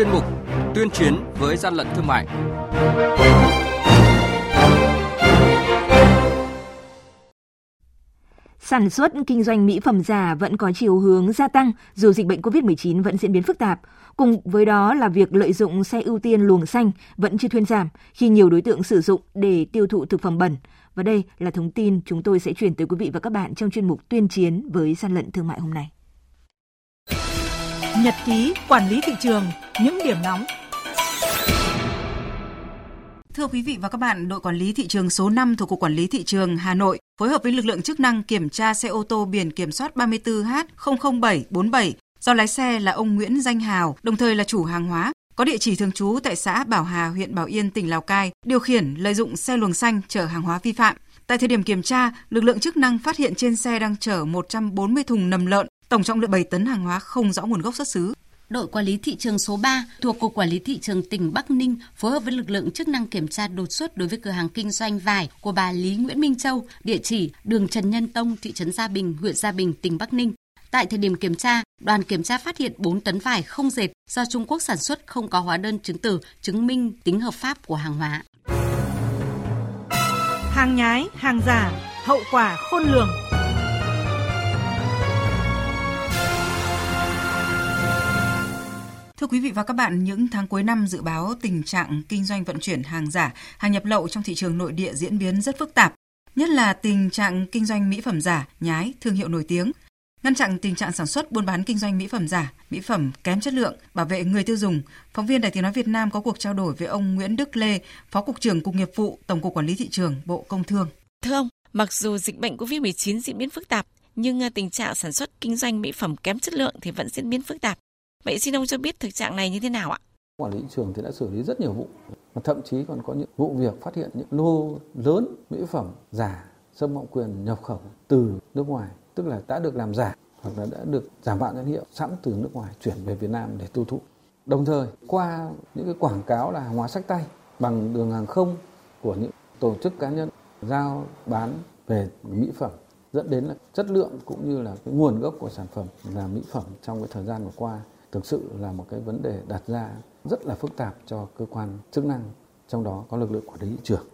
chuyên mục Tuyên chiến với gian lận thương mại. Sản xuất kinh doanh mỹ phẩm giả vẫn có chiều hướng gia tăng, dù dịch bệnh COVID-19 vẫn diễn biến phức tạp. Cùng với đó là việc lợi dụng xe ưu tiên luồng xanh vẫn chưa thuyên giảm, khi nhiều đối tượng sử dụng để tiêu thụ thực phẩm bẩn. Và đây là thông tin chúng tôi sẽ chuyển tới quý vị và các bạn trong chuyên mục tuyên chiến với gian lận thương mại hôm nay. Nhật ký quản lý thị trường, những điểm nóng Thưa quý vị và các bạn, đội quản lý thị trường số 5 thuộc Cục Quản lý Thị trường Hà Nội phối hợp với lực lượng chức năng kiểm tra xe ô tô biển kiểm soát 34H00747 do lái xe là ông Nguyễn Danh Hào, đồng thời là chủ hàng hóa, có địa chỉ thường trú tại xã Bảo Hà, huyện Bảo Yên, tỉnh Lào Cai, điều khiển lợi dụng xe luồng xanh chở hàng hóa vi phạm. Tại thời điểm kiểm tra, lực lượng chức năng phát hiện trên xe đang chở 140 thùng nầm lợn, tổng trọng lượng 7 tấn hàng hóa không rõ nguồn gốc xuất xứ đội quản lý thị trường số 3 thuộc Cục Quản lý Thị trường tỉnh Bắc Ninh phối hợp với lực lượng chức năng kiểm tra đột xuất đối với cửa hàng kinh doanh vải của bà Lý Nguyễn Minh Châu, địa chỉ đường Trần Nhân Tông, thị trấn Gia Bình, huyện Gia Bình, tỉnh Bắc Ninh. Tại thời điểm kiểm tra, đoàn kiểm tra phát hiện 4 tấn vải không dệt do Trung Quốc sản xuất không có hóa đơn chứng từ chứng minh tính hợp pháp của hàng hóa. Hàng nhái, hàng giả, hậu quả khôn lường. Quý vị và các bạn, những tháng cuối năm dự báo tình trạng kinh doanh vận chuyển hàng giả, hàng nhập lậu trong thị trường nội địa diễn biến rất phức tạp, nhất là tình trạng kinh doanh mỹ phẩm giả, nhái, thương hiệu nổi tiếng. Ngăn chặn tình trạng sản xuất buôn bán kinh doanh mỹ phẩm giả, mỹ phẩm kém chất lượng, bảo vệ người tiêu dùng, phóng viên Đài Tiếng nói Việt Nam có cuộc trao đổi với ông Nguyễn Đức Lê, Phó cục trưởng Cục Nghiệp vụ, Tổng cục Quản lý thị trường, Bộ Công Thương. Thưa ông, mặc dù dịch bệnh COVID-19 diễn biến phức tạp, nhưng à, tình trạng sản xuất kinh doanh mỹ phẩm kém chất lượng thì vẫn diễn biến phức tạp. Vậy xin ông cho biết thực trạng này như thế nào ạ? Quản lý thị trường thì đã xử lý rất nhiều vụ, và thậm chí còn có những vụ việc phát hiện những lô lớn mỹ phẩm giả xâm phạm quyền nhập khẩu từ nước ngoài, tức là đã được làm giả hoặc là đã được giả mạo nhãn hiệu sẵn từ nước ngoài chuyển về Việt Nam để tiêu thụ. Đồng thời qua những cái quảng cáo là hàng hóa sách tay bằng đường hàng không của những tổ chức cá nhân giao bán về mỹ phẩm dẫn đến là chất lượng cũng như là cái nguồn gốc của sản phẩm là mỹ phẩm trong cái thời gian vừa qua thực sự là một cái vấn đề đặt ra rất là phức tạp cho cơ quan chức năng trong đó có lực lượng quản lý thị trường.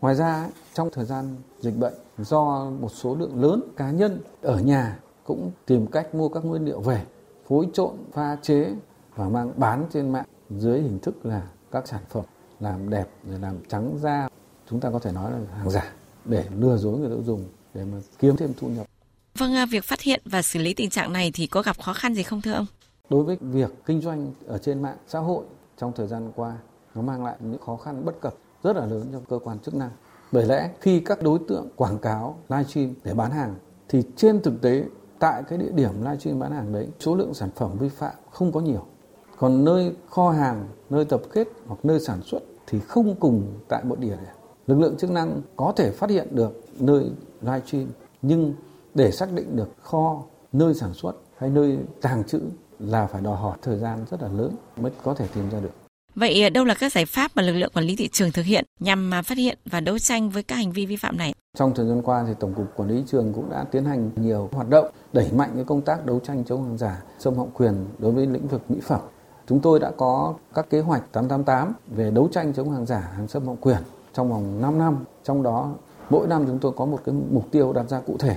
Ngoài ra trong thời gian dịch bệnh do một số lượng lớn cá nhân ở nhà cũng tìm cách mua các nguyên liệu về phối trộn pha chế và mang bán trên mạng dưới hình thức là các sản phẩm làm đẹp rồi làm trắng da chúng ta có thể nói là hàng giả để lừa dối người tiêu dùng để mà kiếm thêm thu nhập. Vâng, à, việc phát hiện và xử lý tình trạng này thì có gặp khó khăn gì không thưa ông? Đối với việc kinh doanh ở trên mạng xã hội trong thời gian qua, nó mang lại những khó khăn bất cập rất là lớn cho cơ quan chức năng. Bởi lẽ khi các đối tượng quảng cáo livestream để bán hàng thì trên thực tế tại cái địa điểm livestream bán hàng đấy số lượng sản phẩm vi phạm không có nhiều. Còn nơi kho hàng, nơi tập kết hoặc nơi sản xuất thì không cùng tại một địa điểm. Lực lượng chức năng có thể phát hiện được nơi livestream nhưng để xác định được kho, nơi sản xuất hay nơi tàng trữ là phải đòi hỏi thời gian rất là lớn mới có thể tìm ra được. Vậy à, đâu là các giải pháp mà lực lượng quản lý thị trường thực hiện nhằm mà phát hiện và đấu tranh với các hành vi vi phạm này? Trong thời gian qua thì Tổng cục Quản lý thị trường cũng đã tiến hành nhiều hoạt động đẩy mạnh cái công tác đấu tranh chống hàng giả, xâm phạm quyền đối với lĩnh vực mỹ phẩm. Chúng tôi đã có các kế hoạch 888 về đấu tranh chống hàng giả, hàng xâm phạm quyền trong vòng 5 năm. Trong đó mỗi năm chúng tôi có một cái mục tiêu đặt ra cụ thể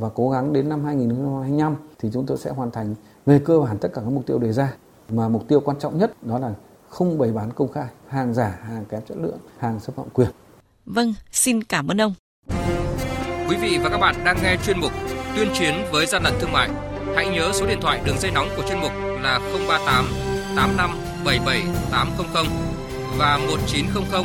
và cố gắng đến năm 2025 thì chúng tôi sẽ hoàn thành về cơ bản tất cả các mục tiêu đề ra. Mà mục tiêu quan trọng nhất đó là không bày bán công khai hàng giả hàng kém chất lượng hàng xâm phạm quyền. Vâng xin cảm ơn ông. Quý vị và các bạn đang nghe chuyên mục tuyên chiến với gian lận thương mại hãy nhớ số điện thoại đường dây nóng của chuyên mục là 038 85 77 800 và 1900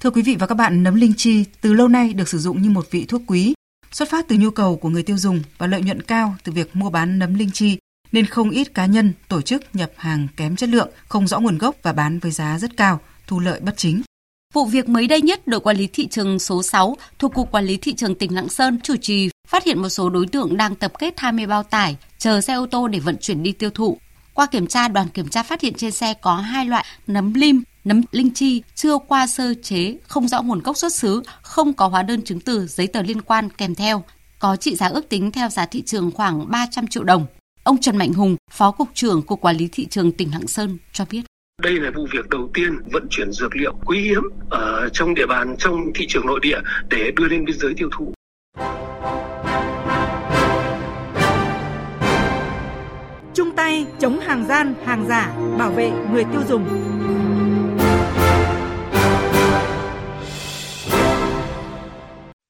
Thưa quý vị và các bạn, nấm linh chi từ lâu nay được sử dụng như một vị thuốc quý, xuất phát từ nhu cầu của người tiêu dùng và lợi nhuận cao từ việc mua bán nấm linh chi nên không ít cá nhân, tổ chức nhập hàng kém chất lượng, không rõ nguồn gốc và bán với giá rất cao, thu lợi bất chính. Vụ việc mới đây nhất, đội quản lý thị trường số 6 thuộc Cục Quản lý Thị trường tỉnh Lạng Sơn chủ trì phát hiện một số đối tượng đang tập kết 20 bao tải, chờ xe ô tô để vận chuyển đi tiêu thụ. Qua kiểm tra, đoàn kiểm tra phát hiện trên xe có hai loại nấm lim, nấm linh chi chưa qua sơ chế, không rõ nguồn gốc xuất xứ, không có hóa đơn chứng từ, giấy tờ liên quan kèm theo, có trị giá ước tính theo giá thị trường khoảng 300 triệu đồng. Ông Trần Mạnh Hùng, Phó Cục trưởng Cục Quản lý Thị trường tỉnh Lạng Sơn cho biết. Đây là vụ việc đầu tiên vận chuyển dược liệu quý hiếm ở trong địa bàn trong thị trường nội địa để đưa lên biên giới tiêu thụ. Chung tay chống hàng gian, hàng giả, bảo vệ người tiêu dùng.